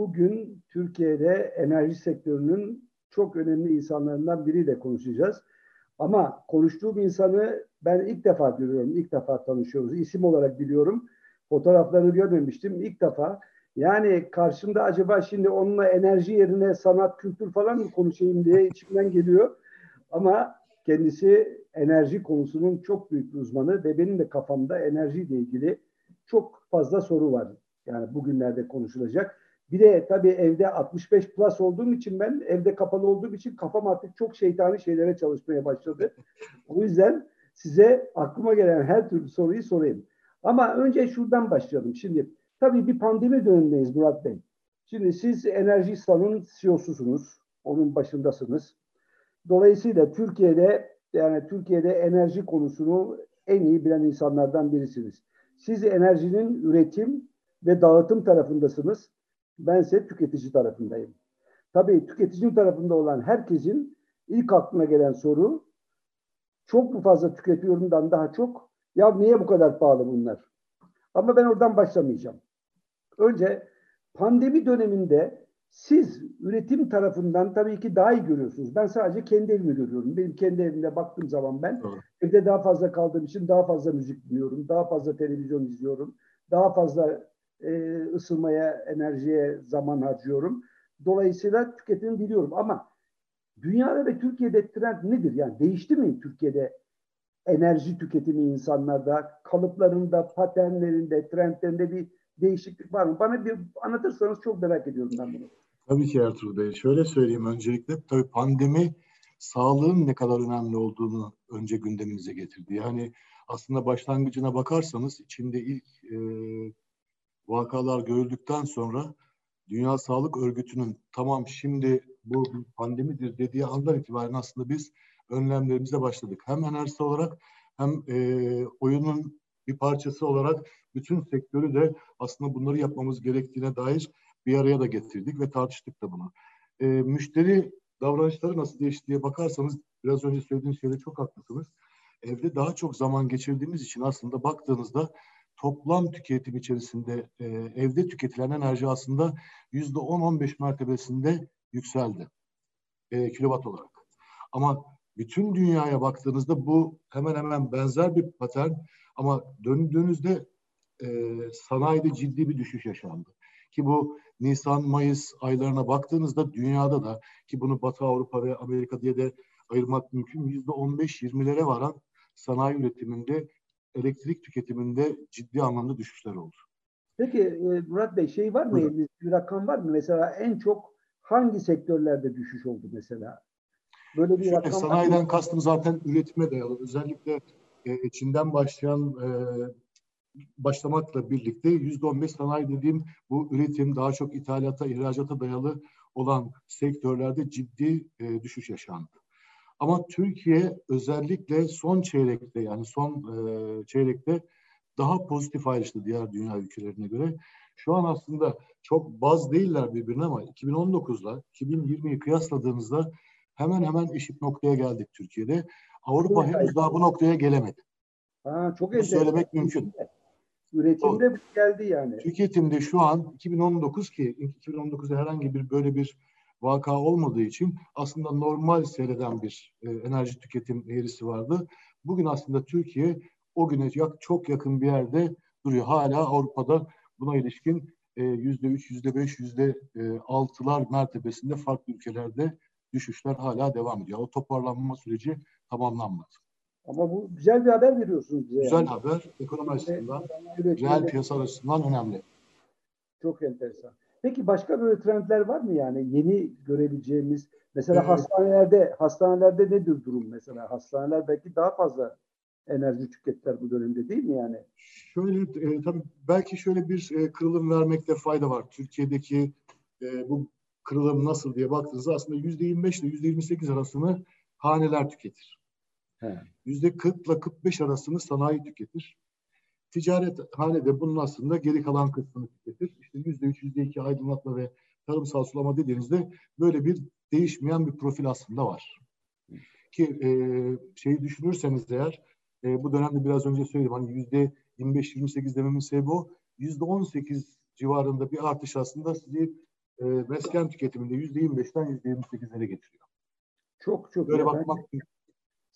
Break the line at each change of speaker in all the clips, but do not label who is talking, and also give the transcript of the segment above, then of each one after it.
bugün Türkiye'de enerji sektörünün çok önemli insanlarından biriyle konuşacağız. Ama konuştuğum insanı ben ilk defa görüyorum, ilk defa tanışıyoruz. İsim olarak biliyorum. Fotoğraflarını görmemiştim ilk defa. Yani karşımda acaba şimdi onunla enerji yerine sanat, kültür falan mı konuşayım diye içimden geliyor. Ama kendisi enerji konusunun çok büyük bir uzmanı ve benim de kafamda enerjiyle ilgili çok fazla soru var. Yani bugünlerde konuşulacak. Bir de tabii evde 65 plus olduğum için ben evde kapalı olduğum için kafam artık çok şeytani şeylere çalışmaya başladı. O yüzden size aklıma gelen her türlü soruyu sorayım. Ama önce şuradan başlayalım. Şimdi tabii bir pandemi dönemindeyiz Murat Bey. Şimdi siz Enerji İslam'ın CEO'susunuz. Onun başındasınız. Dolayısıyla Türkiye'de yani Türkiye'de enerji konusunu en iyi bilen insanlardan birisiniz. Siz enerjinin üretim ve dağıtım tarafındasınız. Ben ise tüketici tarafındayım. Tabii tüketici tarafında olan herkesin ilk aklına gelen soru çok mu fazla tüketiyorumdan daha çok ya niye bu kadar pahalı bunlar? Ama ben oradan başlamayacağım. Önce pandemi döneminde siz üretim tarafından tabii ki daha iyi görüyorsunuz. Ben sadece kendi evimi görüyorum. Benim kendi evimde baktığım zaman ben evet. evde daha fazla kaldığım için daha fazla müzik dinliyorum, daha fazla televizyon izliyorum, daha fazla e, ısınmaya, enerjiye zaman harcıyorum. Dolayısıyla tüketimi biliyorum ama dünyada ve Türkiye'de trend nedir? Yani değişti mi Türkiye'de enerji tüketimi insanlarda, kalıplarında, paternlerinde, trendlerinde bir değişiklik var mı? Bana bir anlatırsanız çok merak ediyorum ben bunu.
Tabii ki Ertuğrul Bey. Şöyle söyleyeyim öncelikle. Tabii pandemi sağlığın ne kadar önemli olduğunu önce gündemimize getirdi. Yani aslında başlangıcına bakarsanız içinde ilk e, vakalar görüldükten sonra Dünya Sağlık Örgütü'nün tamam şimdi bu pandemidir dediği andan itibaren aslında biz önlemlerimize başladık. Hem enerjisi olarak hem e, oyunun bir parçası olarak bütün sektörü de aslında bunları yapmamız gerektiğine dair bir araya da getirdik ve tartıştık da bunu. E, müşteri davranışları nasıl değişti diye bakarsanız biraz önce söylediğiniz şeyde çok haklısınız. Evde daha çok zaman geçirdiğimiz için aslında baktığınızda toplam tüketim içerisinde e, evde tüketilen enerji aslında yüzde 10-15 mertebesinde yükseldi e, kilowatt olarak. Ama bütün dünyaya baktığınızda bu hemen hemen benzer bir patern ama döndüğünüzde e, sanayide ciddi bir düşüş yaşandı. Ki bu Nisan-Mayıs aylarına baktığınızda dünyada da ki bunu Batı Avrupa ve Amerika diye de ayırmak mümkün yüzde 15-20'lere varan sanayi üretiminde elektrik tüketiminde ciddi anlamda düşüşler oldu.
Peki e, Murat Bey şey var mı elinizde bir rakam var mı? Mesela en çok hangi sektörlerde düşüş oldu mesela?
Böyle bir rakam sanayiden kastım zaten üretime dayalı. Özellikle e, Çin'den başlayan e, başlamakla birlikte yüzde on beş sanayi dediğim bu üretim daha çok ithalata, ihracata dayalı olan sektörlerde ciddi e, düşüş yaşandı. Ama Türkiye özellikle son çeyrekte yani son e, çeyrekte daha pozitif ayrıştı diğer dünya ülkelerine göre. Şu an aslında çok baz değiller birbirine ama 2019'la 2020'yi kıyasladığımızda hemen hemen eşit noktaya geldik Türkiye'de. Avrupa henüz daha bu noktaya gelemedi.
Ha, çok
bu söylemek mümkün.
Üretimde Doğru. geldi yani.
Tüketimde şu an 2019 ki 2019'da herhangi bir böyle bir vaka olmadığı için aslında normal seyreden bir e, enerji tüketim eğrisi vardı. Bugün aslında Türkiye o güne çok yakın bir yerde duruyor. Hala Avrupa'da buna ilişkin e, yüzde üç, yüzde beş, yüzde e, altılar mertebesinde farklı ülkelerde düşüşler hala devam ediyor. O toparlanma süreci tamamlanmadı.
Ama bu güzel bir haber veriyorsunuz bize.
Güzel yani. haber. Ekonomi açısından, reel piyasa açısından önemli.
Çok enteresan. Peki başka böyle trendler var mı yani yeni görebileceğimiz? Mesela hastanelerde hastanelerde nedir durum mesela? Hastaneler belki daha fazla enerji tükettiler bu dönemde değil mi yani?
Şöyle e, tabii belki şöyle bir e, kırılım vermekte fayda var. Türkiye'deki e, bu kırılım nasıl diye baktığınızda aslında yüzde 25 ile yüzde 28 arasını haneler tüketir. Yüzde 40 ile 45 arasını sanayi tüketir. Ticaret hanede bunun aslında geri kalan kısmını tüketir. İşte yüzde üç, yüzde iki aydınlatma ve tarımsal sulama dediğinizde böyle bir değişmeyen bir profil aslında var. Ki e, şeyi düşünürseniz eğer e, bu dönemde biraz önce söyledim hani yüzde 25-28 dememin sebebi o. Yüzde 18 civarında bir artış aslında sizi e, mesken tüketiminde yüzde 25'ten yüzde 28'lere getiriyor.
Çok çok.
Böyle bakmak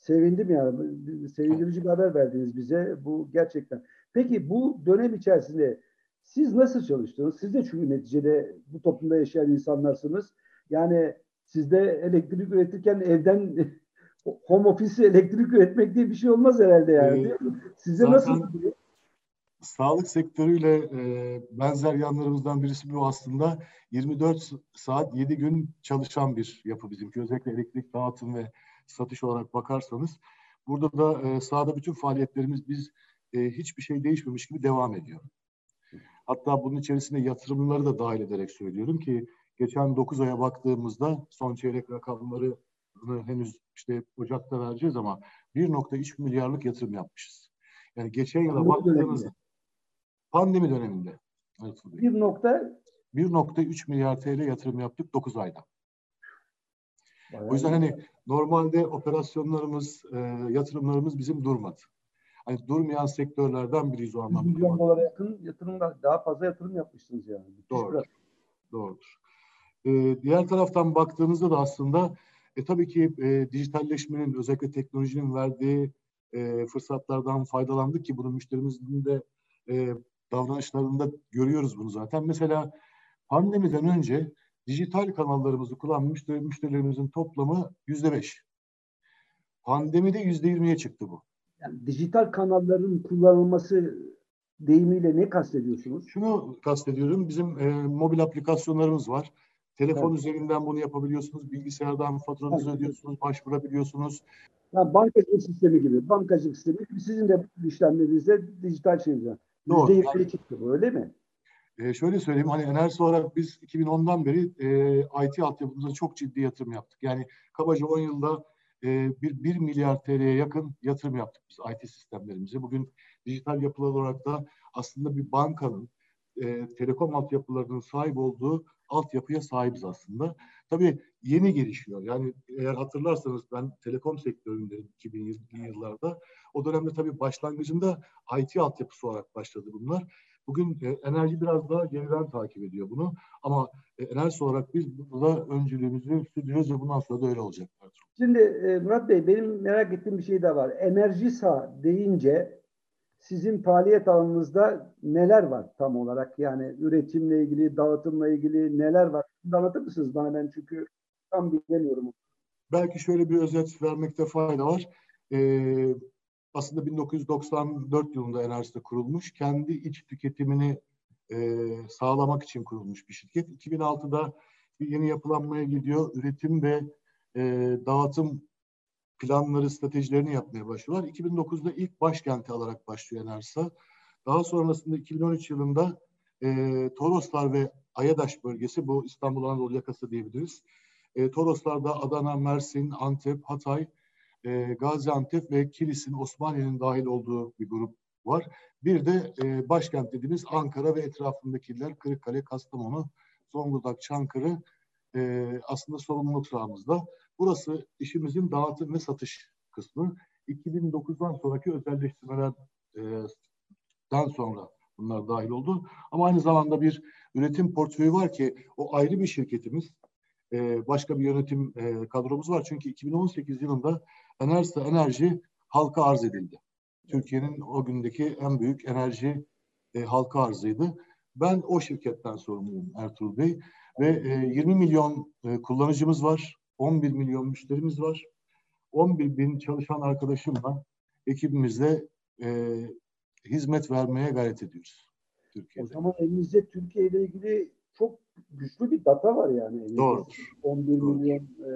sevindim yani. Sevindirici bir haber verdiniz bize. Bu gerçekten. Peki bu dönem içerisinde siz nasıl çalıştınız? Siz de çünkü neticede bu toplumda yaşayan insanlarsınız. Yani siz de elektrik üretirken evden home office elektrik üretmek diye bir şey olmaz herhalde yani. Ee, Size nasıl
sağlık sektörüyle e, benzer yanlarımızdan birisi bu aslında 24 saat 7 gün çalışan bir yapı bizimki. Özellikle elektrik dağıtım ve satış olarak bakarsanız burada da e, sahada bütün faaliyetlerimiz biz e, hiçbir şey değişmemiş gibi devam ediyor. Hatta bunun içerisinde yatırımları da dahil ederek söylüyorum ki geçen 9 aya baktığımızda son çeyrek rakamları henüz işte Ocak'ta vereceğiz ama 1.3 milyarlık yatırım yapmışız. Yani geçen yıla baktığımızda pandemi döneminde.
Evet, 1.3
milyar TL yatırım yaptık 9 ayda. O yüzden hani normalde operasyonlarımız, e, yatırımlarımız bizim durmadı. Hani durmayan sektörlerden biriyiz o anlamda.
Milyon dolara yakın yatırım daha fazla yatırım yapmışsınız yani.
Doğru. Doğrudur. Ee, diğer taraftan baktığınızda da aslında e, tabii ki e, dijitalleşmenin özellikle teknolojinin verdiği e, fırsatlardan faydalandık ki bunun müşterimizin de e, davranışlarında görüyoruz bunu zaten. Mesela pandemiden önce dijital kanallarımızı kullanan müşteri, müşterilerimizin toplamı yüzde beş. Pandemide yüzde yirmiye çıktı bu.
Yani dijital kanalların kullanılması deyimiyle ne kastediyorsunuz?
Şunu kastediyorum. Bizim e, mobil aplikasyonlarımız var. Telefon evet. üzerinden bunu yapabiliyorsunuz. Bilgisayardan faturanızı evet. ödüyorsunuz, başvurabiliyorsunuz.
Yani bankacılık sistemi gibi. Bankacılık sistemi gibi sizin de işlemlerinizde dijital şeyler. Doğru. %20'ye çıktı bu öyle mi?
E, şöyle söyleyeyim hani enerji olarak biz 2010'dan beri e, IT altyapımıza çok ciddi yatırım yaptık. Yani kabaca 10 yılda e, bir, 1 milyar TL'ye yakın yatırım yaptık biz IT sistemlerimize. Bugün dijital yapılar olarak da aslında bir bankanın e, telekom altyapılarının sahip olduğu altyapıya sahibiz aslında. Tabii yeni gelişiyor. Yani eğer hatırlarsanız ben telekom sektöründeyim 2020'li yıllarda. O dönemde tabii başlangıcında IT altyapısı olarak başladı bunlar. Bugün e, enerji biraz daha geriden takip ediyor bunu. Ama e, enerji olarak biz burada öncülüğümüzü sürdürüyoruz ve bundan sonra da öyle olacak.
Şimdi e, Murat Bey benim merak ettiğim bir şey de var. Enerji sağ deyince sizin faaliyet alanınızda neler var tam olarak? Yani üretimle ilgili, dağıtımla ilgili neler var? Anlatır mısınız bana ben çünkü tam bilmiyorum.
Belki şöyle bir özet vermekte fayda var. Ee, aslında 1994 yılında enerjide kurulmuş. Kendi iç tüketimini e, sağlamak için kurulmuş bir şirket. 2006'da bir yeni yapılanmaya gidiyor. Üretim ve e, dağıtım planları, stratejilerini yapmaya başlıyorlar. 2009'da ilk başkenti alarak başlıyor Enerjisa. Daha sonrasında 2013 yılında e, Toroslar ve Ayadaş bölgesi, bu İstanbul Anadolu yakası diyebiliriz. E, Toroslar'da Adana, Mersin, Antep, Hatay, e, Gaziantep ve Kilis'in, Osmaniye'nin dahil olduğu bir grup var. Bir de e, başkent dediğimiz Ankara ve etrafındakiler Kırıkkale, Kastamonu, Zonguldak, Çankırı e, aslında sorumluluk sahamızda. Burası işimizin dağıtım ve satış kısmı. 2009'dan sonraki özelleştirmelerden sonra bunlar dahil oldu. Ama aynı zamanda bir üretim portföyü var ki o ayrı bir şirketimiz. E, başka bir yönetim e, kadromuz var. Çünkü 2018 yılında Enerjisa Enerji halka arz edildi. Türkiye'nin o gündeki en büyük enerji e, halka arzıydı. Ben o şirketten sorumluyum Ertuğrul Bey. Ve e, 20 milyon e, kullanıcımız var. 11 milyon müşterimiz var. 11 bin çalışan arkadaşımla ekibimizle e, hizmet vermeye gayret ediyoruz.
Türkiye'de. O zaman elinizde Türkiye ile ilgili çok güçlü bir data var yani.
Doğru.
11 Doğru. milyon e,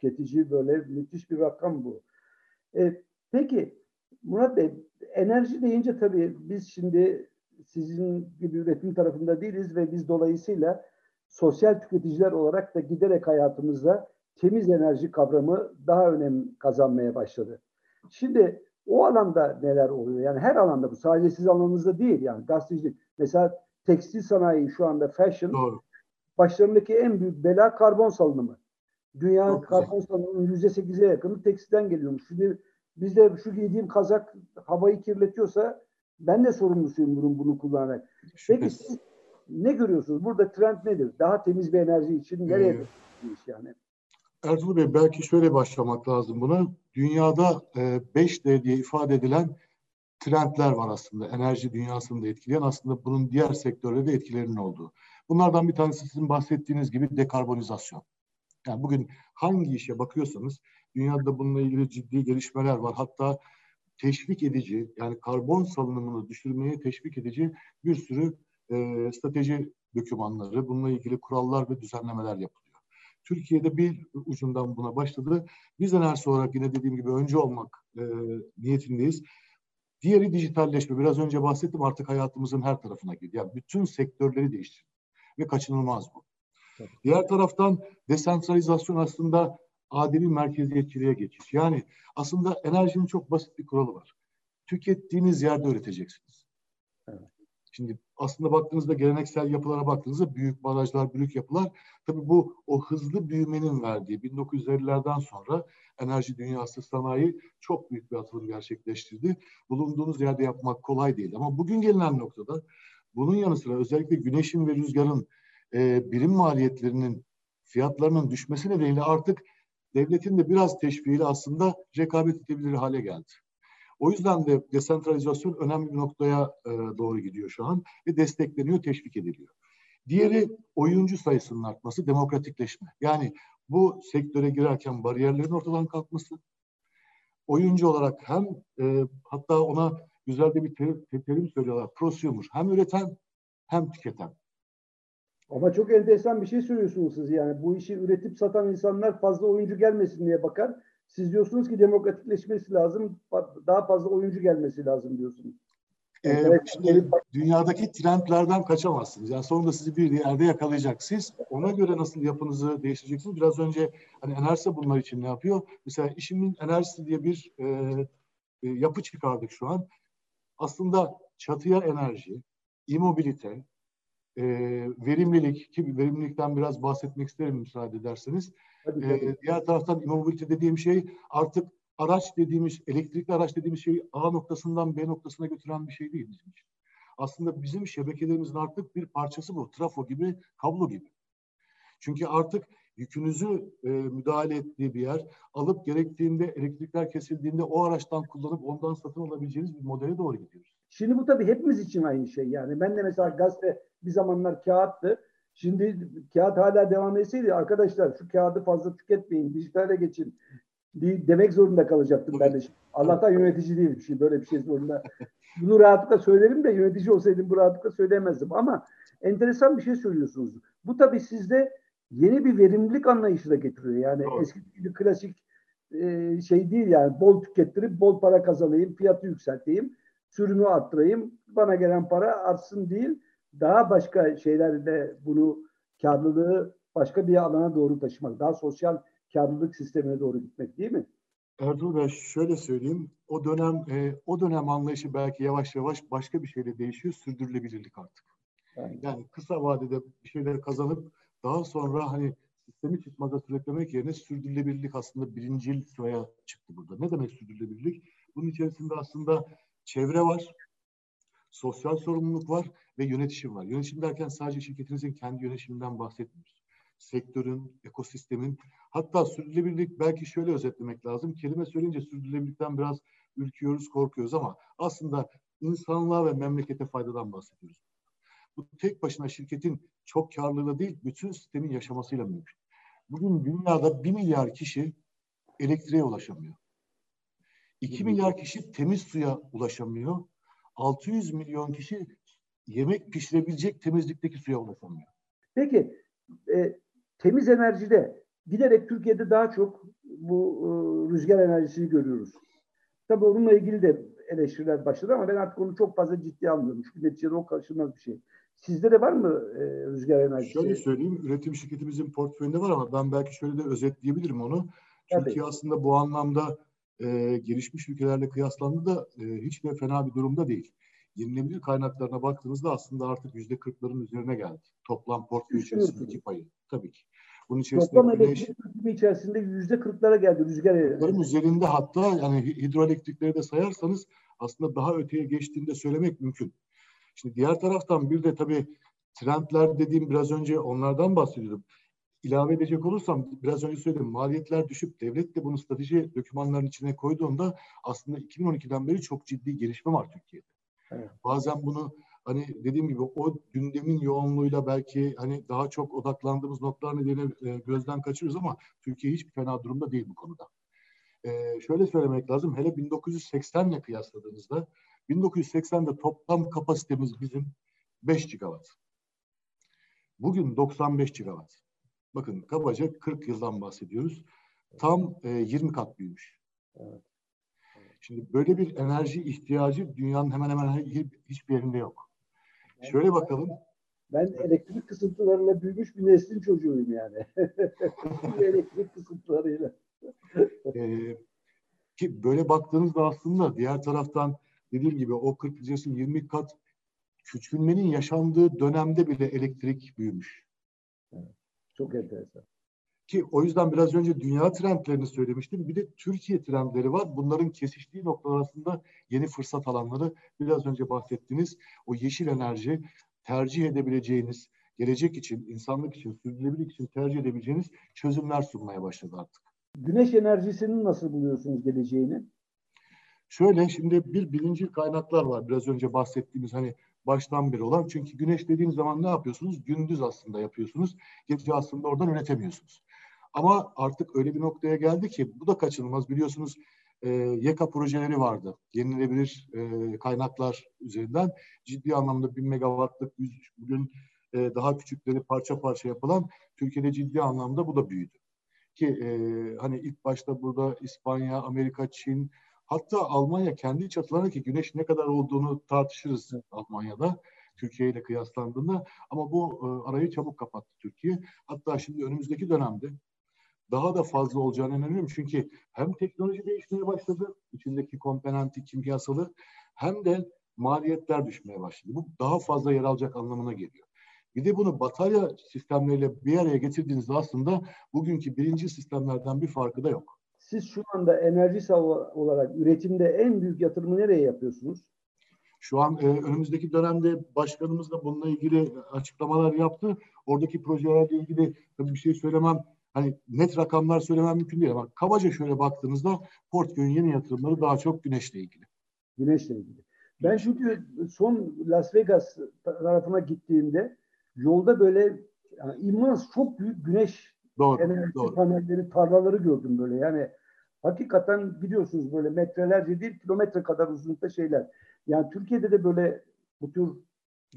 tüketici böyle müthiş bir rakam bu. E, peki Murat Bey enerji deyince tabii biz şimdi sizin gibi üretim tarafında değiliz ve biz dolayısıyla sosyal tüketiciler olarak da giderek hayatımızda temiz enerji kavramı daha önem kazanmaya başladı. Şimdi o alanda neler oluyor? Yani her alanda bu. Sadece siz alanınızda değil yani gazetecilik. Mesela tekstil sanayi şu anda fashion Doğru. başlarındaki en büyük bela karbon salınımı. Dünya karbon salınımının yüzde sekize yakını tekstilden geliyormuş. Şimdi bizde şu giydiğim kazak havayı kirletiyorsa ben de sorumlusuyum bunun bunu kullanarak. Peki siz ne görüyorsunuz? Burada trend nedir? Daha temiz bir enerji için nereye ee, yani?
Ertuğrul Bey belki şöyle başlamak lazım buna. Dünyada e, 5D diye ifade edilen trendler var aslında. Enerji dünyasını da etkileyen aslında bunun diğer sektörlerde de etkilerinin olduğu. Bunlardan bir tanesi sizin bahsettiğiniz gibi dekarbonizasyon. Yani bugün hangi işe bakıyorsanız dünyada bununla ilgili ciddi gelişmeler var. Hatta teşvik edici yani karbon salınımını düşürmeye teşvik edici bir sürü e, strateji dokümanları, bununla ilgili kurallar ve düzenlemeler yapılıyor. Türkiye'de bir ucundan buna başladı. Biz enerjisi olarak yine dediğim gibi önce olmak e, niyetindeyiz. Diğeri dijitalleşme. Biraz önce bahsettim artık hayatımızın her tarafına girdi. Yani bütün sektörleri değiştirdi ve kaçınılmaz bu. Diğer taraftan desentralizasyon aslında adil merkeziyetçiliğe geçiş. Yani aslında enerjinin çok basit bir kuralı var. Tükettiğiniz yerde üreteceksiniz. Evet. Şimdi aslında baktığınızda geleneksel yapılara baktığınızda büyük barajlar, büyük yapılar tabii bu o hızlı büyümenin verdiği 1950'lerden sonra enerji dünyası sanayi çok büyük bir atılım gerçekleştirdi. Bulunduğunuz yerde yapmak kolay değil ama bugün gelinen noktada bunun yanı sıra özellikle güneşin ve rüzgarın e, birim maliyetlerinin fiyatlarının düşmesi nedeniyle artık devletin de biraz teşviğiyle aslında rekabet edebilir hale geldi. O yüzden de desentralizasyon önemli bir noktaya e, doğru gidiyor şu an ve destekleniyor, teşvik ediliyor. Diğeri oyuncu sayısının artması, demokratikleşme. Yani bu sektöre girerken bariyerlerin ortadan kalkması, oyuncu olarak hem e, hatta ona güzel de bir terim, terim söylüyorlar, prosumer, hem üreten hem tüketen.
Ama çok enteresan bir şey söylüyorsunuz siz yani. Bu işi üretip satan insanlar fazla oyuncu gelmesin diye bakar. Siz diyorsunuz ki demokratikleşmesi lazım, daha fazla oyuncu gelmesi lazım diyorsunuz.
Ee, şimdi dünyadaki trendlerden kaçamazsınız. Yani sonunda sizi bir yerde yakalayacak. Siz ona göre nasıl yapınızı değiştireceksiniz. Biraz önce hani enerjisi bunlar için ne yapıyor? Mesela işimin enerjisi diye bir e, e, yapı çıkardık şu an. Aslında çatıya enerji, immobilite, e, verimlilik ki verimlilikten biraz bahsetmek isterim müsaade ederseniz. E, diğer taraftan immobilite dediğim şey artık araç dediğimiz, elektrikli araç dediğimiz şeyi A noktasından B noktasına götüren bir şey değil bizim için. Aslında bizim şebekelerimizin artık bir parçası bu. Trafo gibi, kablo gibi. Çünkü artık yükünüzü e, müdahale ettiği bir yer, alıp gerektiğinde elektrikler kesildiğinde o araçtan kullanıp ondan satın alabileceğiniz bir modele doğru gidiyoruz.
Şimdi bu tabii hepimiz için aynı şey yani. Ben de mesela gazete bir zamanlar kağıttı. Şimdi kağıt hala devam etseydi arkadaşlar şu kağıdı fazla tüketmeyin, dijitale geçin demek zorunda kalacaktım ben de. Allah'tan yönetici değilim. Şimdi böyle bir şey zorunda. Bunu rahatlıkla söylerim de yönetici olsaydım bu rahatlıkla söyleyemezdim. Ama enteresan bir şey söylüyorsunuz. Bu tabii sizde yeni bir verimlilik anlayışı da getiriyor. Yani Doğru. eski gibi klasik e, şey değil yani bol tükettirip bol para kazanayım, fiyatı yükselteyim, sürümü arttırayım, bana gelen para artsın değil. Daha başka şeylerle bunu karlılığı başka bir alana doğru taşımak, daha sosyal karlılık sistemine doğru gitmek değil mi?
Ertuğrul Bey şöyle söyleyeyim. O dönem e, o dönem anlayışı belki yavaş yavaş başka bir şeyle değişiyor. Sürdürülebilirlik artık. Yani, yani kısa vadede bir şeyler kazanıp daha sonra hani sistemi çıkmaza sürüklemek yerine sürdürülebilirlik aslında birincil sıraya çıktı burada. Ne demek sürdürülebilirlik? Bunun içerisinde aslında çevre var, sosyal sorumluluk var ve yönetişim var. Yönetişim derken sadece şirketinizin kendi yönetiminden bahsetmiyoruz sektörün, ekosistemin hatta sürdürülebilirlik belki şöyle özetlemek lazım. Kelime söyleyince sürdürülebilirlikten biraz ürküyoruz, korkuyoruz ama aslında insanlığa ve memlekete faydadan bahsediyoruz. Bu tek başına şirketin çok karlılığı değil, bütün sistemin yaşamasıyla mümkün. Bugün dünyada bir milyar kişi elektriğe ulaşamıyor. 2 milyar kişi temiz suya ulaşamıyor. 600 milyon kişi yemek pişirebilecek temizlikteki suya ulaşamıyor.
Peki e, temiz enerjide giderek Türkiye'de daha çok bu e, rüzgar enerjisini görüyoruz. Tabii onunla ilgili de eleştiriler başladı ama ben artık onu çok fazla ciddiye almıyorum. Çünkü neticede o karşılmaz bir şey. Sizde de var mı e, rüzgar enerjisi?
Şöyle söyleyeyim, üretim şirketimizin portföyünde var ama ben belki şöyle de özetleyebilirim onu. Türkiye Tabii. aslında bu anlamda e, gelişmiş ülkelerle kıyaslandığında e, hiç de fena bir durumda değil. Yenilenebilir kaynaklarına baktığınızda aslında artık yüzde kırkların üzerine geldi. Toplam portföy içerisindeki payı. Tabii ki.
Bunun içerisinde Toplam güneş, elektrik içerisinde yüzde kırklara geldi rüzgar
enerjisi. üzerinde hatta yani hidroelektrikleri de sayarsanız aslında daha öteye geçtiğinde söylemek mümkün. Şimdi diğer taraftan bir de tabii trendler dediğim biraz önce onlardan bahsediyordum. İlave edecek olursam biraz önce söyledim maliyetler düşüp devlet de bunu strateji dokümanlarının içine koyduğunda aslında 2012'den beri çok ciddi gelişme var Türkiye'de. Evet. Bazen bunu hani dediğim gibi o gündemin yoğunluğuyla belki hani daha çok odaklandığımız noktalar nedeniyle e, gözden kaçırıyoruz ama Türkiye hiçbir fena durumda değil bu konuda. E, şöyle söylemek lazım hele 1980 ile kıyasladığınızda 1980'de toplam kapasitemiz bizim 5 gigawatt. Bugün 95 gigawatt. Bakın kabaca 40 yıldan bahsediyoruz. Tam e, 20 kat büyümüş. Evet. Şimdi böyle bir enerji ihtiyacı dünyanın hemen hemen hiçbir yerinde yok. Yani Şöyle bakalım.
Ben elektrik kısıntılarıyla büyümüş bir neslin çocuğuyum yani. elektrik kısıntılarıyla.
ee, ki böyle baktığınızda aslında diğer taraftan dediğim gibi o 40 yaşın 20 kat küçülmenin yaşandığı dönemde bile elektrik büyümüş.
Çok enteresan.
Ki o yüzden biraz önce dünya trendlerini söylemiştim. Bir de Türkiye trendleri var. Bunların kesiştiği noktalar arasında yeni fırsat alanları biraz önce bahsettiğiniz o yeşil enerji tercih edebileceğiniz, gelecek için, insanlık için, sürdürülebilirlik için tercih edebileceğiniz çözümler sunmaya başladı artık.
Güneş enerjisinin nasıl buluyorsunuz geleceğini?
Şöyle şimdi bir birinci kaynaklar var. Biraz önce bahsettiğimiz hani baştan beri olan. Çünkü güneş dediğim zaman ne yapıyorsunuz? Gündüz aslında yapıyorsunuz. Gece aslında oradan üretemiyorsunuz. Ama artık öyle bir noktaya geldi ki bu da kaçınılmaz. Biliyorsunuz e, YEKA projeleri vardı. Yenilebilir e, kaynaklar üzerinden ciddi anlamda 1000 megawattlık bugün e, daha küçükleri parça parça yapılan Türkiye'de ciddi anlamda bu da büyüdü. Ki e, hani ilk başta burada İspanya, Amerika, Çin hatta Almanya kendi çatılarına ki güneş ne kadar olduğunu tartışırız Almanya'da. Türkiye ile kıyaslandığında ama bu e, arayı çabuk kapattı Türkiye. Hatta şimdi önümüzdeki dönemde daha da fazla olacağını inanıyorum. Çünkü hem teknoloji değişmeye başladı, içindeki komponenti kimyasalı hem de maliyetler düşmeye başladı. Bu daha fazla yer alacak anlamına geliyor. Bir de bunu batarya sistemleriyle bir araya getirdiğinizde aslında bugünkü birinci sistemlerden bir farkı da yok.
Siz şu anda enerji olarak üretimde en büyük yatırımı nereye yapıyorsunuz?
Şu an e, önümüzdeki dönemde başkanımız da bununla ilgili açıklamalar yaptı. Oradaki projelerle ilgili tabii bir şey söylemem hani net rakamlar söylemem mümkün değil ama kabaca şöyle baktığınızda portföyün yeni yatırımları daha çok güneşle ilgili.
Güneşle ilgili. Ben çünkü son Las Vegas tarafına gittiğimde yolda böyle yani imans çok büyük güneş doğru, enerji doğru. panelleri, tarlaları gördüm böyle. Yani hakikaten gidiyorsunuz böyle metrelerce değil kilometre kadar uzunlukta şeyler. Yani Türkiye'de de böyle bu tür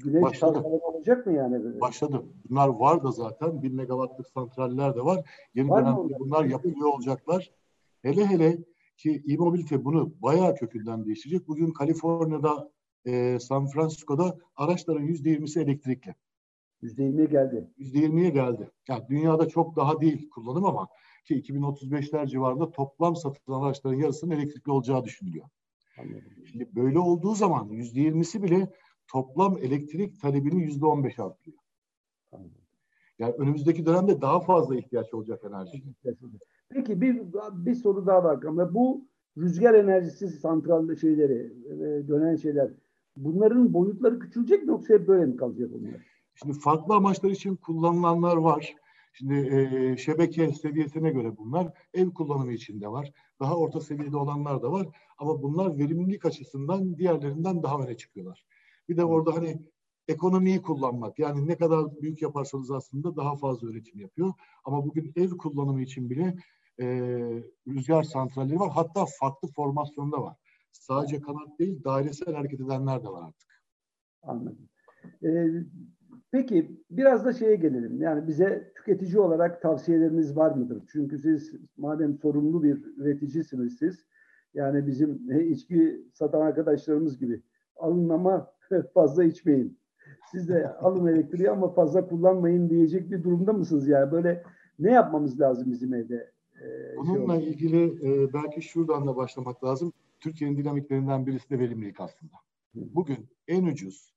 Güneş Başladı. olacak mı yani?
Başladı. Bunlar var da zaten. Bir megawattlık santraller de var. Yeni var dönemde bunlar yapılıyor olacaklar. Hele hele ki e-mobilite bunu bayağı kökünden değiştirecek. Bugün Kaliforniya'da, e, San Francisco'da araçların yüzde yirmisi elektrikli.
Yüzde yirmiye geldi.
Yüzde yirmiye geldi. Yani dünyada çok daha değil kullanım ama ki 2035'ler civarında toplam satılan araçların yarısının elektrikli olacağı düşünülüyor. Anladım. Şimdi böyle olduğu zaman yüzde yirmisi bile toplam elektrik talebini yüzde on beş artırıyor. Yani önümüzdeki dönemde daha fazla ihtiyaç olacak enerji.
Peki bir bir soru daha var ama bu rüzgar enerjisi santral şeyleri e, dönen şeyler bunların boyutları küçülecek mi yoksa hep böyle mi kalacak onlar?
Şimdi farklı amaçlar için kullanılanlar var. Şimdi e, şebeke seviyesine göre bunlar ev kullanımı için de var. Daha orta seviyede olanlar da var. Ama bunlar verimlilik açısından diğerlerinden daha öne çıkıyorlar. Bir de orada hani ekonomiyi kullanmak. Yani ne kadar büyük yaparsanız aslında daha fazla üretim yapıyor. Ama bugün ev kullanımı için bile e, rüzgar santralleri var. Hatta farklı formasyonda var. Sadece kanat değil, dairesel hareket edenler de var artık.
Anladım. Ee, peki biraz da şeye gelelim. Yani bize tüketici olarak tavsiyeleriniz var mıdır? Çünkü siz madem sorumlu bir üreticisiniz siz. Yani bizim içki satan arkadaşlarımız gibi alın ama fazla içmeyin. Siz de alın elektriği ama fazla kullanmayın diyecek bir durumda mısınız yani? Böyle ne yapmamız lazım bizim evde?
Ee, Bununla şey ilgili e, belki şuradan da başlamak lazım. Türkiye'nin dinamiklerinden birisi de verimlilik aslında. Bugün en ucuz,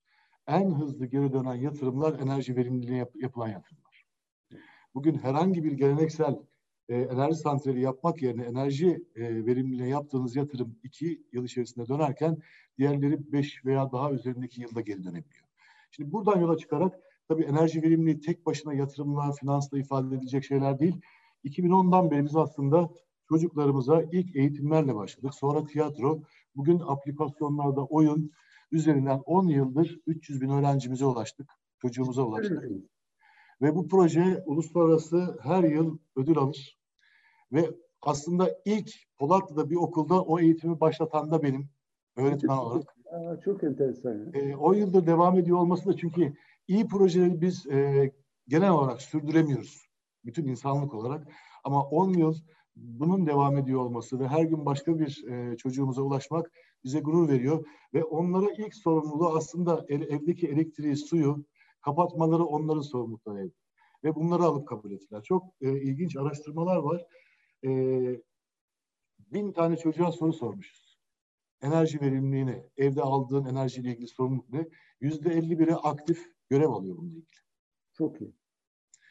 en hızlı geri dönen yatırımlar enerji verimliliğine yap, yapılan yatırımlar. Bugün herhangi bir geleneksel e, enerji santrali yapmak yerine enerji e, verimliliğine yaptığınız yatırım iki yıl içerisinde dönerken diğerleri beş veya daha üzerindeki yılda geri dönebiliyor. Şimdi buradan yola çıkarak tabii enerji verimliliği tek başına yatırımla, finansla ifade edilecek şeyler değil. 2010'dan beri biz aslında çocuklarımıza ilk eğitimlerle başladık. Sonra tiyatro, bugün aplikasyonlarda oyun üzerinden 10 yıldır 300 bin öğrencimize ulaştık, çocuğumuza ulaştık. Ve bu proje uluslararası her yıl ödül alır. Ve aslında ilk Polatlı'da bir okulda o eğitimi başlatan da benim öğretmen olarak.
Aa, çok enteresan.
E, 10 yıldır devam ediyor olması da çünkü iyi projeleri biz e, genel olarak sürdüremiyoruz. Bütün insanlık olarak. Ama 10 yıl bunun devam ediyor olması ve her gün başka bir e, çocuğumuza ulaşmak bize gurur veriyor. Ve onlara ilk sorumluluğu aslında ev, evdeki elektriği, suyu kapatmaları onların sorumlulukları. Ve bunları alıp kabul ettiler. Çok e, ilginç araştırmalar var. E, bin tane çocuğa soru sormuşuz. Enerji verimliliğini, evde aldığın enerjiyle ilgili sorumluluk ne? Yüzde elli biri aktif görev alıyor bununla ilgili.
Çok iyi.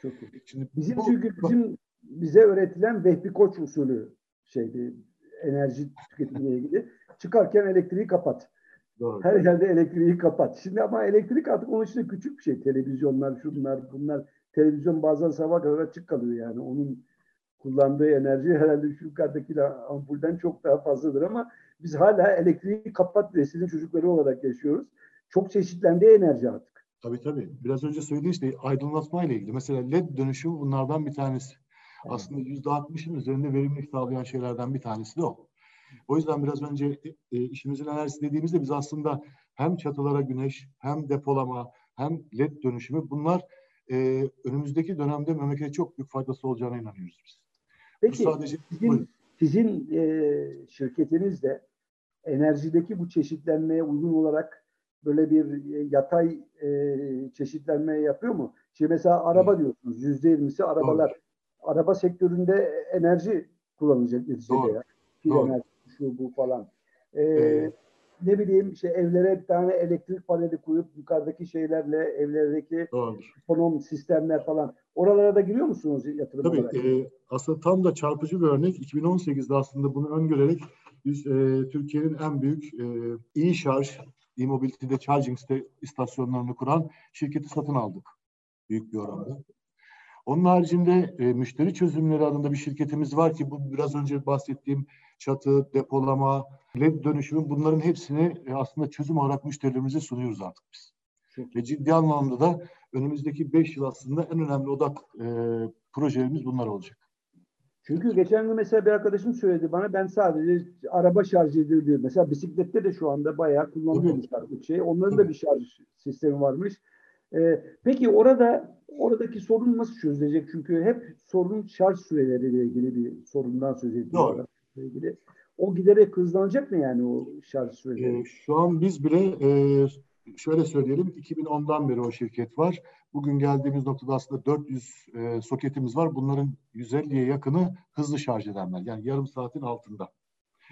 Çok iyi. Şimdi bizim bu, çünkü bizim bize öğretilen Vehbi Koç usulü şeydi enerji tüketimiyle ilgili. Çıkarken elektriği kapat. Doğru. Her yerde elektriği kapat. Şimdi ama elektrik artık onun için küçük bir şey. Televizyonlar, şunlar, bunlar. Televizyon bazen sabah kadar açık kalıyor yani. Onun kullandığı enerji herhalde şu yukarıdaki ampulden çok daha fazladır ama biz hala elektriği kapat neslinin çocukları olarak yaşıyoruz. Çok çeşitlendi enerji artık.
Tabii tabii. Biraz önce söylediğin işte aydınlatma ile ilgili. Mesela LED dönüşümü bunlardan bir tanesi. Evet. Aslında yüzde altmışın üzerinde verimlilik sağlayan şeylerden bir tanesi de o. O yüzden biraz önce e, işimizin enerjisi dediğimizde biz aslında hem çatılara güneş, hem depolama, hem LED dönüşümü bunlar e, önümüzdeki dönemde memlekete çok büyük faydası olacağına inanıyoruz biz.
Peki bu sadece sizin, sizin e, şirketiniz de enerjideki bu çeşitlenmeye uygun olarak böyle bir e, yatay e, çeşitlenme yapıyor mu? Şimdi mesela araba diyorsunuz yüzde yirmisi arabalar. Doğru. Araba sektöründe enerji kullanılacak neticede ya. Pil enerji şu bu falan. Ee, evet. Ne bileyim işte evlere bir tane elektrik paneli koyup yukarıdaki şeylerle evlerdeki otonom sistemler falan. Oralara da giriyor musunuz yatırım
Tabii, olarak? E, aslında tam da çarpıcı bir örnek. 2018'de aslında bunu öngörerek biz e, Türkiye'nin en büyük e, e-şarj, e-mobility'de charging istasyonlarını kuran şirketi satın aldık. Büyük bir oranda. Onun haricinde e, müşteri çözümleri adında bir şirketimiz var ki bu biraz önce bahsettiğim çatı, depolama, led dönüşümü bunların hepsini e, aslında çözüm olarak müşterilerimize sunuyoruz artık biz. Ve ciddi anlamda da önümüzdeki beş yıl aslında en önemli odak e, projelerimiz bunlar olacak.
Çünkü geçen gün mesela bir arkadaşım söyledi bana ben sadece araba şarj edilir diyor. Mesela bisiklette de şu anda bayağı kullanılıyor bir şey. Onların da bir şarj sistemi varmış. Ee, peki orada oradaki sorun nasıl çözülecek? Çünkü hep sorun şarj süreleriyle ilgili bir sorundan söz ediyorlar. ilgili. O giderek hızlanacak mı yani o şarj süreleri?
Ee, şu an biz bile e, şöyle söyleyelim 2010'dan beri o şirket var. Bugün geldiğimiz noktada aslında 400 e, soketimiz var. Bunların 150'ye yakını hızlı şarj edenler. Yani yarım saatin altında.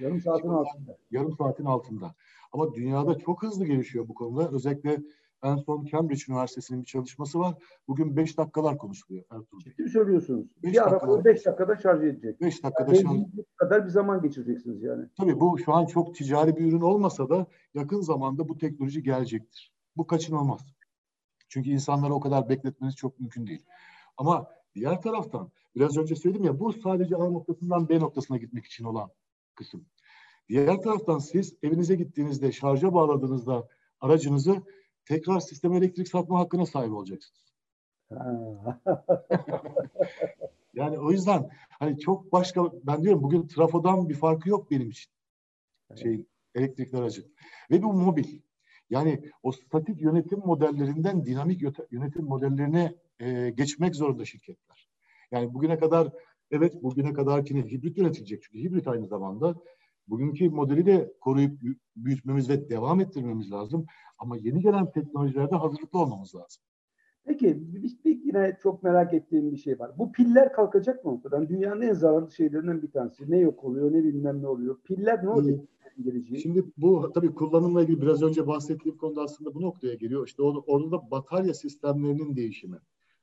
Yarım saatin altında.
Yarım saatin altında. Ama dünyada çok hızlı gelişiyor bu konuda. Özellikle en son Cambridge Üniversitesi'nin bir çalışması var. Bugün 5 dakikalar konuşuluyor
Ertuğrul Ciddi mi söylüyorsunuz? Beş bir araba 5 dakikada şarj edecek.
5 dakikada yani
şarj kadar bir zaman geçireceksiniz yani.
Tabii bu şu an çok ticari bir ürün olmasa da yakın zamanda bu teknoloji gelecektir. Bu kaçınılmaz. Çünkü insanları o kadar bekletmeniz çok mümkün değil. Ama diğer taraftan biraz önce söyledim ya bu sadece A noktasından B noktasına gitmek için olan kısım. Diğer taraftan siz evinize gittiğinizde şarja bağladığınızda aracınızı tekrar sistem elektrik satma hakkına sahip olacaksınız. yani o yüzden hani çok başka ben diyorum bugün trafodan bir farkı yok benim için. Şey elektrikli aracın. Ve bu mobil. Yani o statik yönetim modellerinden dinamik yönetim modellerine e, geçmek zorunda şirketler. Yani bugüne kadar evet bugüne kadar ki hibrit yönetilecek çünkü hibrit aynı zamanda bugünkü modeli de koruyup büyütmemiz ve devam ettirmemiz lazım. Ama yeni gelen teknolojilerde hazırlıklı olmamız lazım.
Peki bir, bir yine çok merak ettiğim bir şey var. Bu piller kalkacak mı ortadan? Dünyanın en zararlı şeylerinden bir tanesi. Ne yok oluyor ne bilmem ne oluyor. Piller ne olacak?
Geleceği? Şimdi bu tabii kullanımla ilgili biraz önce bahsettiğim konuda aslında bu noktaya geliyor. İşte orada da batarya sistemlerinin değişimi.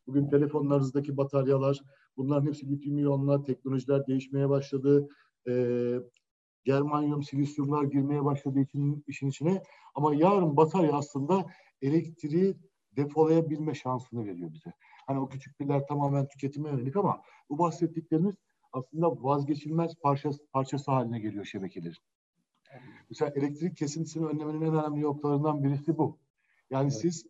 Bugün telefonlarınızdaki bataryalar, bunların hepsi lityum iyonlar, teknolojiler değişmeye başladı. Ee, germanyum, silisyumlar girmeye başladığı için işin içine. Ama yarın batarya aslında elektriği depolayabilme şansını veriyor bize. Hani o küçük piller tamamen tüketime yönelik ama bu bahsettiklerimiz aslında vazgeçilmez parçası, parçası haline geliyor şebekelerin. Mesela elektrik kesintisini önlemenin en önemli noktalarından birisi bu. Yani evet. siz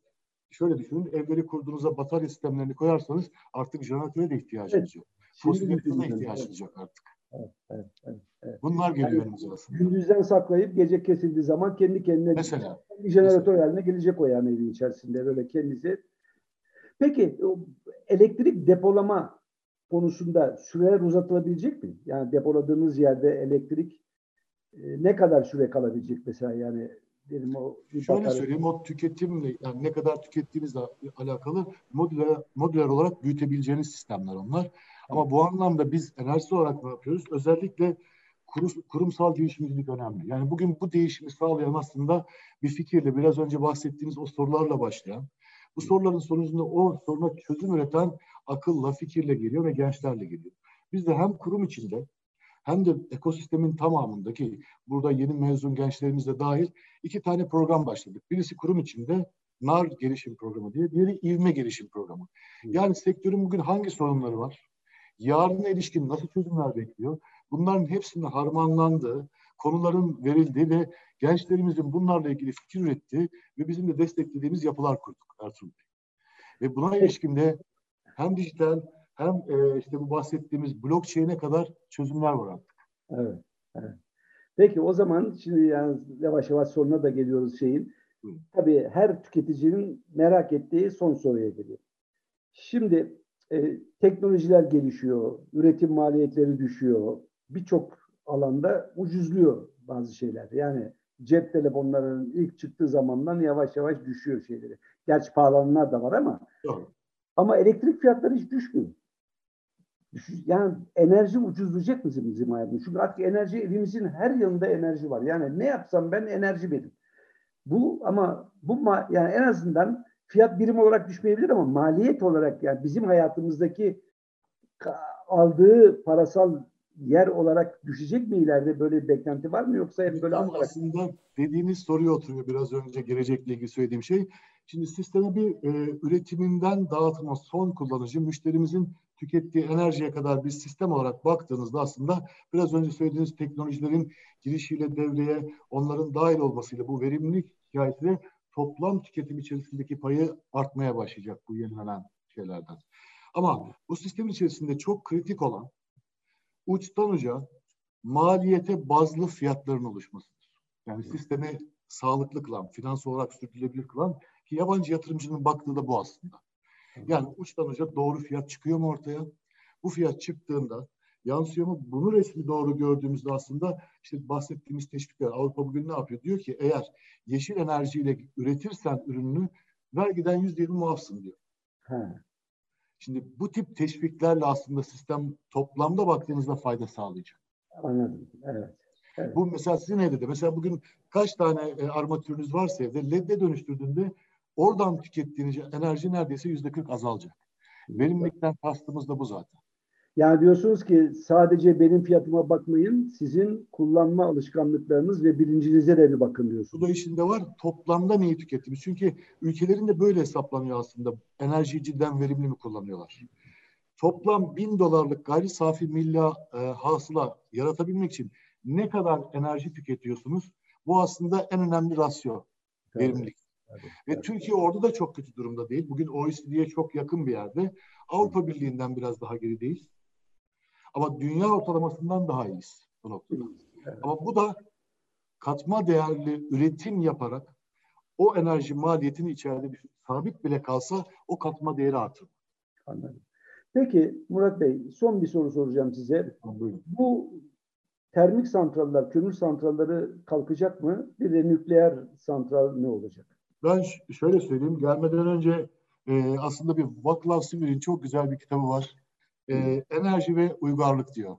şöyle düşünün, evleri kurduğunuzda batarya sistemlerini koyarsanız artık jeneratöre de ihtiyacınız evet. yok. Fosil yakıtına ihtiyacınız yok artık. Evet, evet, evet, evet. Bunlar geliyor yani, önümüze.
Gündüzden saklayıp gece kesildiği zaman kendi kendine
mesela,
bir jeneratör mesela. haline gelecek o yani evin içerisinde böyle kendisi. Peki elektrik depolama konusunda süreler uzatılabilecek mi? Yani depoladığınız yerde elektrik e, ne kadar süre kalabilecek mesela yani
dedim o Şöyle bakarım. söyleyeyim o tüketimle yani ne kadar tükettiğinizle alakalı modüler, modüler olarak büyütebileceğiniz sistemler onlar. Ama bu anlamda biz enerji olarak ne yapıyoruz? Özellikle kurumsal girişimcilik önemli. Yani bugün bu değişimi sağlayan aslında bir fikirle biraz önce bahsettiğiniz o sorularla başlayan, bu soruların sonucunda o soruna çözüm üreten akılla, fikirle geliyor ve gençlerle geliyor. Biz de hem kurum içinde hem de ekosistemin tamamındaki burada yeni mezun gençlerimiz de dahil iki tane program başladık. Birisi kurum içinde NAR gelişim programı diye, diğeri ivme gelişim programı. Yani sektörün bugün hangi sorunları var? Yarına ilişkin nasıl çözümler bekliyor? Bunların hepsinin harmanlandığı, konuların verildiği ve gençlerimizin bunlarla ilgili fikir ürettiği ve bizim de desteklediğimiz yapılar kurduk Ertuğrul Bey. Ve buna ilişkin de hem dijital hem e, işte bu bahsettiğimiz blockchain'e kadar çözümler var artık.
Evet, evet. Peki o zaman şimdi yani yavaş yavaş sonuna da geliyoruz şeyin. Hı. Tabii her tüketicinin merak ettiği son soruya geliyor. Şimdi e, teknolojiler gelişiyor, üretim maliyetleri düşüyor. Birçok alanda ucuzluyor bazı şeyler. Yani cep telefonlarının ilk çıktığı zamandan yavaş yavaş düşüyor şeyleri. Gerçi pahalananlar da var ama Doğru. ama elektrik fiyatları hiç düşmüyor. Yani enerji ucuzlayacak mı bizim hayatımız? Çünkü artık enerji evimizin her yanında enerji var. Yani ne yapsam ben enerji benim. Bu ama bu yani en azından fiyat birim olarak düşmeyebilir ama maliyet olarak yani bizim hayatımızdaki aldığı parasal yer olarak düşecek mi ileride böyle bir beklenti var mı yoksa hep böyle
Tam aslında dediğiniz soruya oturuyor biraz önce gelecekle ilgili söylediğim şey. Şimdi sisteme bir e, üretiminden dağıtıma son kullanıcı müşterimizin tükettiği enerjiye kadar bir sistem olarak baktığınızda aslında biraz önce söylediğiniz teknolojilerin girişiyle devreye onların dahil olmasıyla bu verimlilik hikayesiyle toplam tüketim içerisindeki payı artmaya başlayacak bu yenilenen şeylerden. Ama bu sistem içerisinde çok kritik olan uçtan uca maliyete bazlı fiyatların oluşmasıdır. Yani sistemi sağlıklı kılan, finans olarak sürdürülebilir kılan ki yabancı yatırımcının baktığı da bu aslında. Yani uçtan uca doğru fiyat çıkıyor mu ortaya? Bu fiyat çıktığında yansıyor mu? Bunu resmi doğru gördüğümüzde aslında işte bahsettiğimiz teşvikler Avrupa bugün ne yapıyor? Diyor ki eğer yeşil enerjiyle üretirsen ürününü vergiden yüzde yirmi muafsın diyor. He. Şimdi bu tip teşviklerle aslında sistem toplamda baktığınızda fayda sağlayacak.
Anladım. Evet. evet.
Bu mesela sizin evde de mesela bugün kaç tane e, armatürünüz varsa evde LED'e dönüştürdüğünde oradan tükettiğiniz enerji neredeyse yüzde kırk azalacak. Verimlilikten kastımız da bu zaten.
Yani diyorsunuz ki sadece benim fiyatıma bakmayın, sizin kullanma alışkanlıklarınız ve bilincinize de bir bakın diyorsunuz.
Bu da işinde var. Toplamda neyi tükettiğimiz. Çünkü ülkelerin de böyle hesaplanıyor aslında. Enerjiyi cidden verimli mi kullanıyorlar? Toplam bin dolarlık gayri safi milla e, hasıla yaratabilmek için ne kadar enerji tüketiyorsunuz? Bu aslında en önemli rasyo. Evet. Verimlilik. Evet, Ve evet. Türkiye orada da çok kötü durumda değil. Bugün OECD'ye çok yakın bir yerde. Avrupa Birliği'nden biraz daha gerideyiz. Ama dünya ortalamasından daha iyiyiz bu noktada. Evet. Ama bu da katma değerli üretim yaparak o enerji maliyetini içeride düşün. Sabit bile kalsa o katma değeri artır.
Anladım. Peki Murat Bey son bir soru soracağım size. Buyurun. Bu termik santraller, kömür santralleri kalkacak mı? Bir de nükleer santral ne olacak?
Ben şöyle söyleyeyim. Gelmeden önce e, aslında bir Vaclav Simir'in çok güzel bir kitabı var e, enerji ve uygarlık diyor.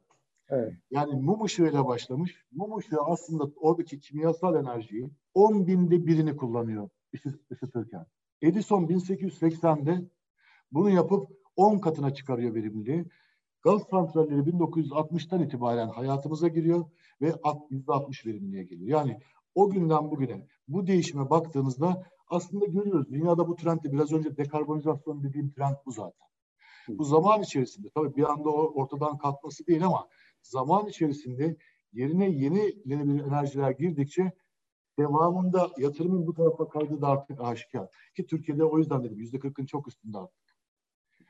Evet. Yani mum ışığıyla başlamış. Mum ışığı aslında oradaki kimyasal enerjiyi 10 binde birini kullanıyor ısıtırken. Edison 1880'de bunu yapıp 10 katına çıkarıyor verimliliği. Gaz santralleri 1960'tan itibaren hayatımıza giriyor ve %60 verimliliğe geliyor. Yani o günden bugüne bu değişime baktığınızda aslında görüyoruz. Dünyada bu trend de biraz önce dekarbonizasyon dediğim trend bu zaten. Bu zaman içerisinde tabii bir anda ortadan kalkması değil ama zaman içerisinde yerine yenilenebilir enerjiler girdikçe devamında yatırımın bu tarafa kaydığı da artık aşikar. Ki Türkiye'de o yüzden dedim yüzde kırkın çok üstünde artık.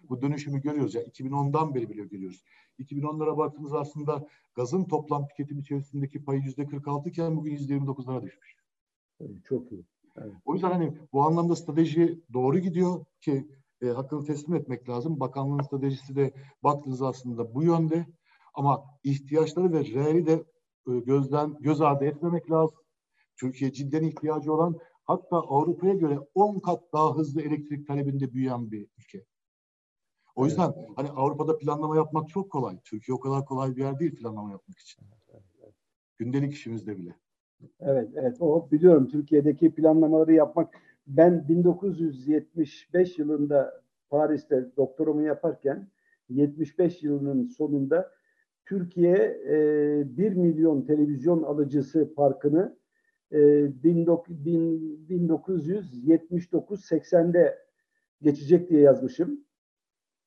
Bu dönüşümü görüyoruz. Yani 2010'dan beri bile görüyoruz. 2010'lara baktığımız aslında gazın toplam tüketim içerisindeki payı yüzde 46 iken bugün yüzde 29'lara düşmüş.
Çok iyi. Evet.
O yüzden hani bu anlamda strateji doğru gidiyor ki e, hakkını teslim etmek lazım. Bakanlığın stratejisi de baktığınız aslında bu yönde. Ama ihtiyaçları ve reali de e, gözden göz ardı etmemek lazım. Türkiye cidden ihtiyacı olan hatta Avrupa'ya göre 10 kat daha hızlı elektrik talebinde büyüyen bir ülke. O yüzden evet. hani Avrupa'da planlama yapmak çok kolay. Türkiye o kadar kolay bir yer değil planlama yapmak için. Gündelik işimizde bile.
Evet, evet. O biliyorum Türkiye'deki planlamaları yapmak. Ben 1975 yılında Paris'te doktorumu yaparken 75 yılının sonunda Türkiye e, 1 milyon televizyon alıcısı parkını e, 1979-80'de geçecek diye yazmışım.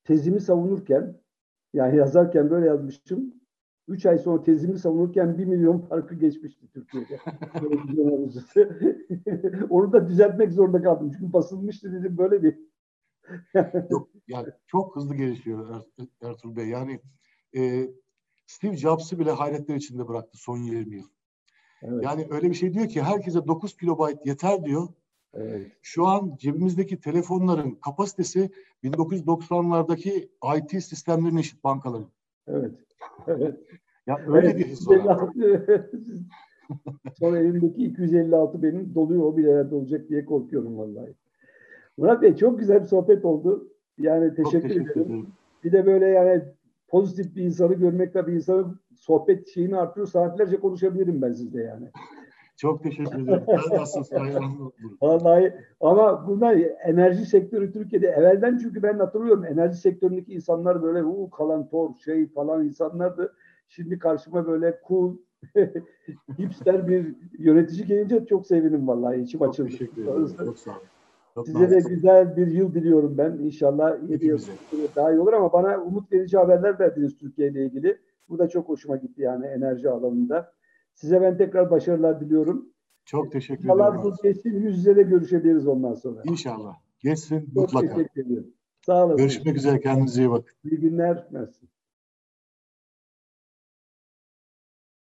Tezimi savunurken yani yazarken böyle yazmışım. Üç ay sonra tezimi savunurken bir milyon farkı geçmişti Türkiye'de. Onu da düzeltmek zorunda kaldım. Çünkü basılmıştı dedim böyle bir.
Yok yani çok hızlı gelişiyor er, Ertuğrul Bey. Yani e, Steve Jobs'ı bile hayretler içinde bıraktı son 20 yıl. Evet. Yani öyle bir şey diyor ki herkese 9 kilobayt yeter diyor. Evet. Şu an cebimizdeki telefonların kapasitesi 1990'lardaki IT sistemlerinin eşit bankaların.
Evet. Evet.
Ya öyle evet, bir var.
Sonra elimdeki 256 benim doluyor o bir yerde olacak diye korkuyorum vallahi. Murat Bey çok güzel bir sohbet oldu. Yani teşekkür, teşekkür ederim. ederim. Bir de böyle yani pozitif bir insanı görmek bir insanın sohbet şeyini artırıyor. Saatlerce konuşabilirim ben sizle yani.
Çok teşekkür ederim. Ben nasıl
Vallahi ama bunlar enerji sektörü Türkiye'de evvelden çünkü ben hatırlıyorum enerji sektöründeki insanlar böyle u kalantor şey falan insanlardı. Şimdi karşıma böyle cool hipster bir yönetici gelince çok sevinim vallahi içim çok açıldı.
Teşekkür ederim. Çok sağ olun.
Çok Size de güzel bir yıl diliyorum ben. İnşallah 7 yıl daha iyi olur ama bana umut verici haberler verdiniz Türkiye ile ilgili. Bu da çok hoşuma gitti yani enerji alanında. Size ben tekrar başarılar diliyorum.
Çok teşekkür ederim.
Bu geçsin yüz yüze de görüşebiliriz ondan sonra.
İnşallah. Geçsin çok mutlaka.
Teşekkür ediyorum. Sağ olun.
Görüşmek üzere. Kendinize iyi bakın.
İyi günler. Mersi.